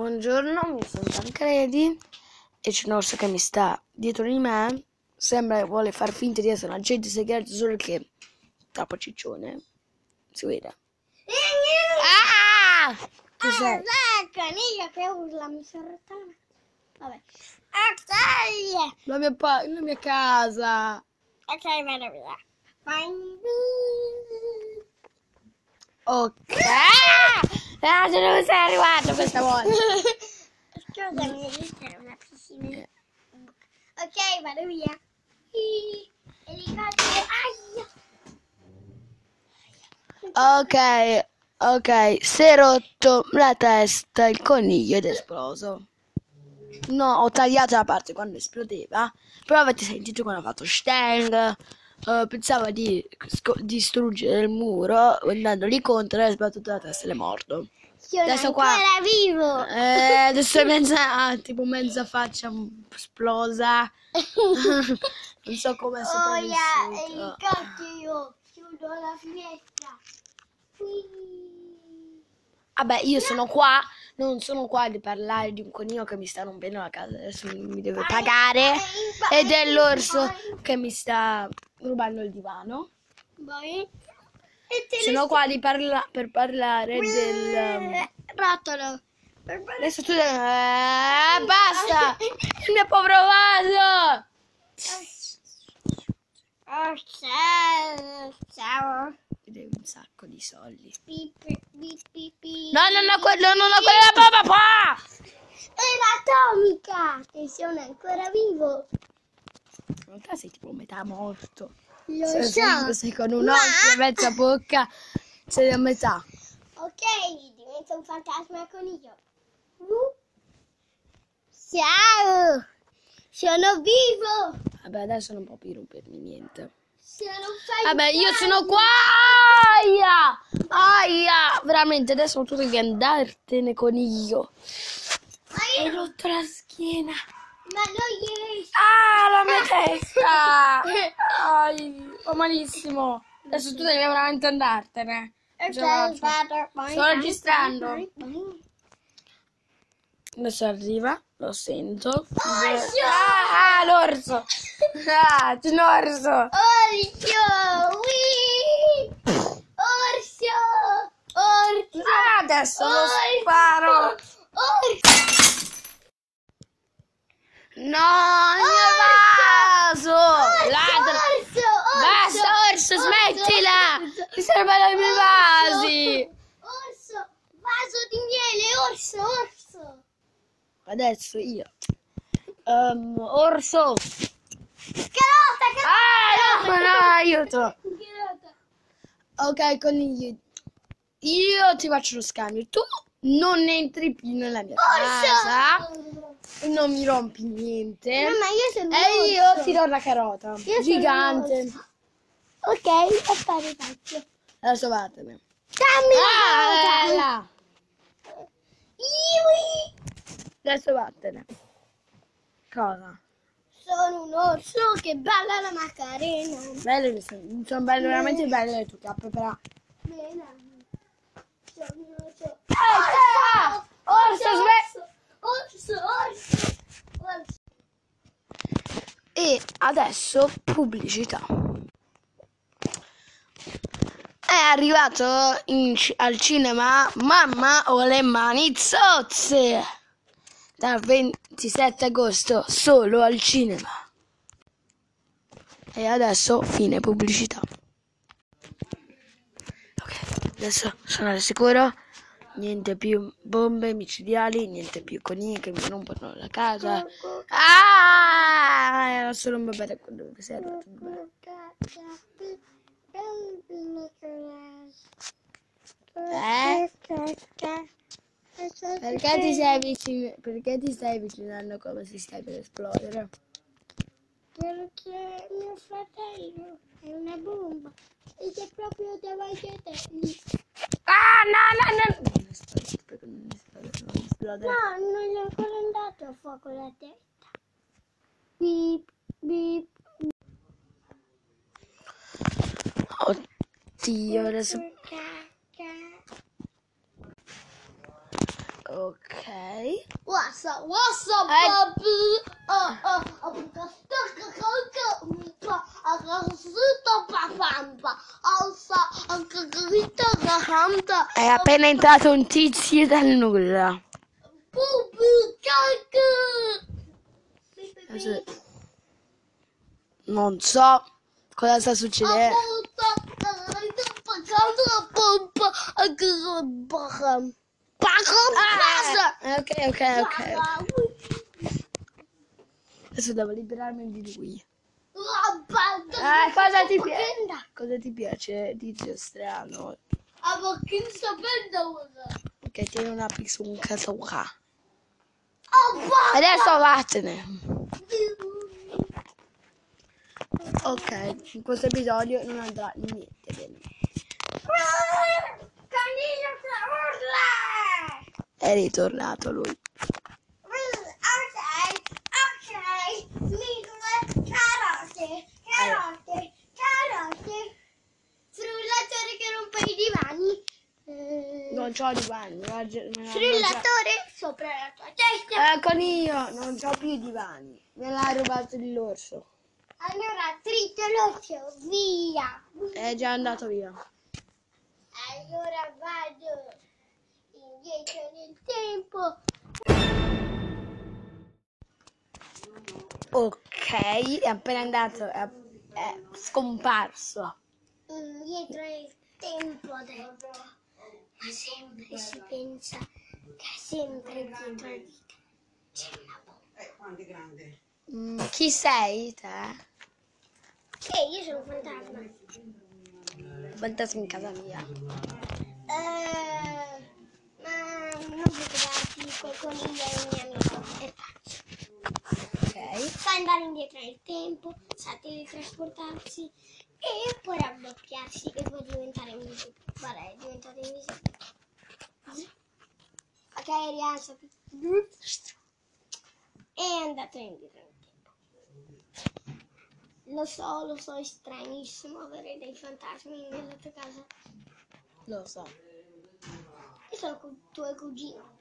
Buongiorno, mi sono Tancredi e c'è un orso che mi sta dietro di me. Sembra che vuole far finta di essere un agente segreto, solo che troppo ciccione. Si vede. Ah! Sei? Ah, coniglio che urla, mi sono rotta Vabbè. Ok, La mia, pa- la mia casa. ok, vado via. Vai. Ok. Ah, dove sei arrivato questa volta? Scusami, lì c'era una piscina. Ok, vado via. Ok, ok. Si è rotto la testa il coniglio ed è esploso. No, ho tagliato la parte quando esplodeva. Però avete sentito quando ha fatto Stang. Eh, pensava di sco- distruggere il muro andando lì contro e ha sbattuto la testa e l'è morto. Sono Adesso qua- ancora vivo. Eh, adesso è mezza, ah, tipo mezza faccia esplosa. non so come è Oh, yeah, sopravvissuto. elicottero. Chiudo la finestra. Ui. Vabbè, io sono qua, non sono qua di parlare di un coniglio che mi sta rompendo la casa, adesso mi deve pagare. Vai, Ed è l'orso vai. che mi sta rubando il divano. E Sono qua di parla- per parlare del... um, Eh, Rotolo. Adesso tu... Eh, basta! Il mio povero vaso! Ciao. Mi devi un sacco di soldi. Pip, pip. No, non ho quello, non ho quella papà qua! È l'atomica. E sono ancora vivo. In realtà sei tipo metà morto. Lo Sei, so. sei con un Ma- occhio e mezza bocca, sei a metà. Ok, diventa un fantasma coniglio. Uh. Ciao. Sono vivo. Vabbè, adesso non può più rompermi niente. Vabbè, io sono qua! Aia! Aia! Veramente, adesso tu devi andartene, coniglio. Ma Hai io... rotto la schiena. Ma non riesco. Ah, la mia testa! Ai, ho malissimo. Adesso tu devi veramente andartene. Sto registrando. Adesso arriva, lo sento. Orso! Ah, l'orso! Ah, c'è un orso! Orso! Ui! Orso! Orso! Ah, adesso lo Orso! sparo! Orso! No, il mio vaso! Ladra! Orso! Orso! Basta, orso, smettila! Orso! Mi servono i miei Orso! vasi! Orso! Vaso di miele! Orso! Orso! Adesso io. Ehm, orso! Carota! Ah, no, no, aiuto! Carota! Ok, coniglio. Io ti faccio lo scambio. Tu non entri più nella mia casa. Orso! E non mi rompi niente. Mamma, io sono E io ti do la carota. Io Gigante. Ok, aspetta, faccio. Adesso vattene. Dammi Ah, la carota! Iui! Adesso vattene. Cosa? Sono un orso che balla la macarena. Belle, sono, sono belle, veramente belle le tue cappe, però. Bella. Sono un orso. Ah! Orso, sme- Orso, orso, orso. E adesso pubblicità. È arrivato in al cinema Mamma ho le mani zozze dal 27 agosto solo al cinema. E adesso fine pubblicità. Ok, adesso sono al sicuro. Niente più bombe micidiali, niente più conigli che mi rompono la casa. Ah, era solo un bebè quello che sei. Eh? Perché ti stai vicino? Perché ti stai avvicinando come se stai per esplodere? Perché mio fratello è una bomba e c'è proprio davanti a te. Ah, no, no, no! Non esplodere, perché non esplodere, non esplodere. No, non è ancora andato a fuoco la testa. Bip, bip. Oddio, adesso... Ca, ca. Ok. What's up? What's up, Eh. baby? Oh, oh, oh. È appena entrato un tizio dal nulla. Non so cosa sta succedendo. Ah, ok, ok, ok. Adesso devo liberarmi di lui. Ah, cosa ti piace? Cosa ti piace? Tizio strano. Aber Kind sapendo Che tiene una pizzuca sopra. Oh, Adesso vattene. Ok, in questo episodio non andrà niente bene. Canino che urla! È ritornato lui. Ok, ok, midole, carote, carote, carote, frullatore che rompe i divani, eh, Non c'ho divani. frullatore sopra la tua testa. Ecco io, non c'ho più divani. Me l'ha rubato l'orso. Allora, dritto l'occhio, via. È già andato via. Allora vado indietro nel tempo. Ok, è appena andato, è, è scomparso. indietro nel tempo ho detto, ma sempre si pensa che sempre dietro la vita c'è una bomba. Eh, è? Mm, chi sei te? Che io sono un fantasma. Fantasma in casa mia. Eh, ma non preoccuparti, quel coniglio è un mio amico, è facile. Ok. Sa andare indietro nel tempo, sa teletrasportarsi e poi raddoppiarsi e poi diventare invisibile. Guarda, è diventato invisibile. Ok, rialzati. E è andato indietro nel tempo. Lo so, lo so, è stranissimo avere dei fantasmi nella tua casa. Lo so. Io sono cu- tuo cugino,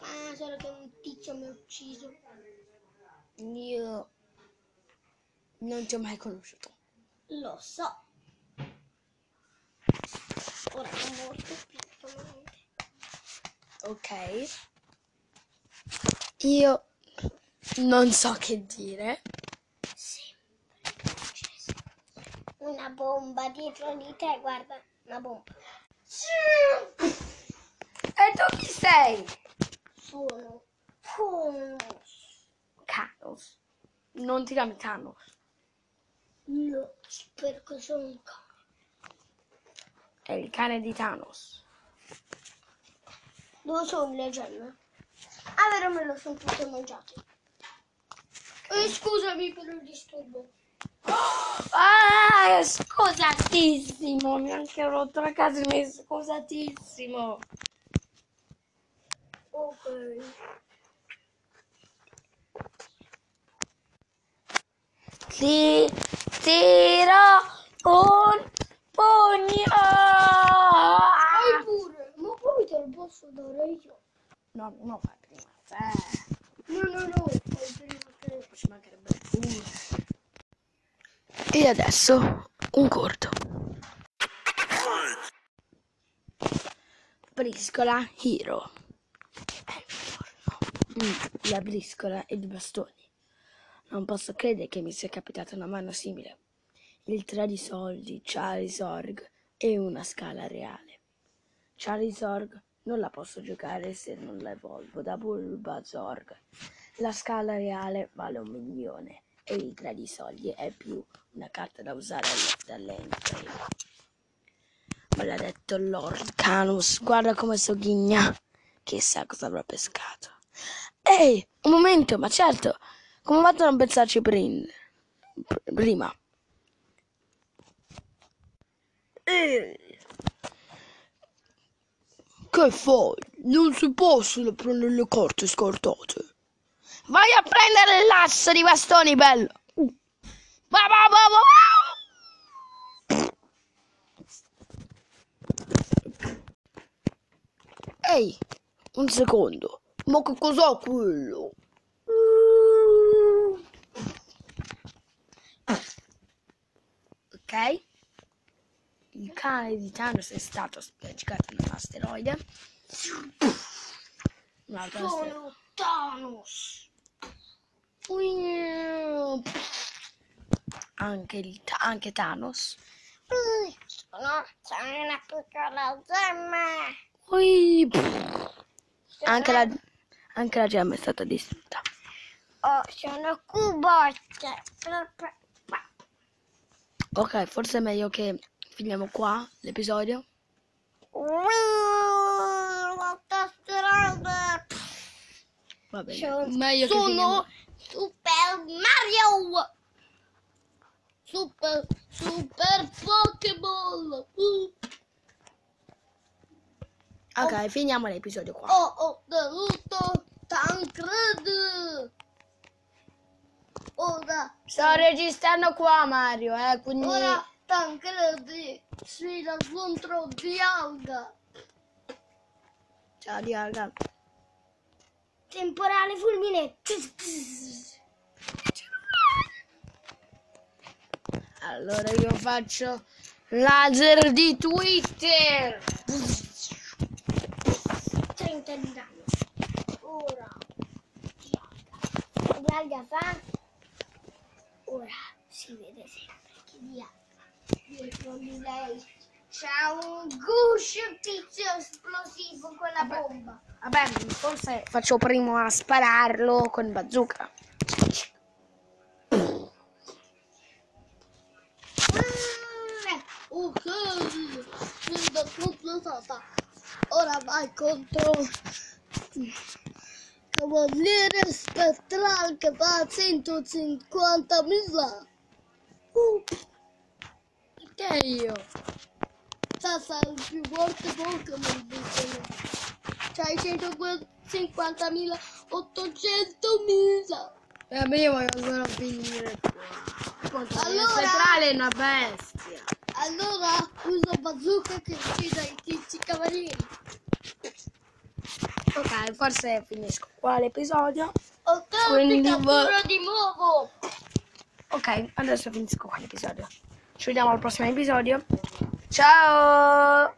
ma solo che un tizio mi ha ucciso. Io non ti ho mai conosciuto. Lo so. Ora è morto praticamente. Ok. Io non so che dire. Una bomba dietro di te, guarda, una bomba. Sei? Sono Thanos. Thanos. Non ti chiami Thanos. No, spero che sono un cane. È il cane di Thanos. Dove sono le gemme? Ah, vero, me lo sono tutte mangiate. Eh, scusami per il disturbo. Ah, scusatissimo. Mi ha anche rotto la casa. Mi scusatissimo. Ok. Ti tiro un pugno. Fai pure, ma poi te lo posso dare io. No, no, fai prima. Eh, No, no, no, fai prima che... ci mancherebbe pure. E adesso un corto. Briscola Hero. La briscola e i bastoni. Non posso credere che mi sia capitata una mano simile. Il tre di soldi, Charizorg e una scala reale. Charizorg non la posso giocare se non la evolvo da Bulbasaur. La scala reale vale un milione e il tre di soldi è più una carta da usare dall'entry. Detto Lord Canus, guarda come sogghigna. Chissà cosa avrà pescato. Ehi, un momento, ma certo, come ho fatto a non pensarci prin- pr- prima? Ehi. Che fai? Non si possono prendere le carte scartate. Vai a prendere l'asso di bastoni, bello. Va, va, va, va. Ehi, un secondo. Ma che cos'è quello? Ok. Il cane di Thanos è stato spiaggiato in un asteroide. Un altro asteroide. Sono Thanos. Anche, il- anche Thanos. Mm, Sono, sono una piccola gemma. Ui, Anche la, anche la gemma è stata distrutta. Oh, sono cubotte. Ok, forse è meglio che finiamo qua l'episodio. Va bene. Sono, meglio che finiamo. sono Super Mario. Super, super Pokéball. Uh, Ok, finiamo l'episodio qua. Ho ottenuto Tancred. Ora, Sto registrando qua, Mario, eh, quindi... ora Tancred sfida contro Dialga. Ciao, Diaga. Temporale fulmine. Allora io faccio laser di Twitter. 30 di danno. Ora. Dialga. Fa. Ora si vede sempre che Dialga dietro di lei c'ha un guscio tizio esplosivo con la bomba. Vabbè, forse faccio primo a spararlo con bazooka. Completata. Ora vai contro Cavaliere Spettrale che fa 150.000. Uh, Che io? Sassa più volte Pokémon dicono. C'hai 150.000, 800.000. Vabbè, io voglio solo finire qua. Allora... Centrale è una bestia. Allora uso bazooka che uccida i tizi cavalieri. Ok, forse finisco qua l'episodio. Ok, Quindi va- di nuovo. Ok, adesso finisco qua l'episodio. Ci vediamo al prossimo episodio. Ciao!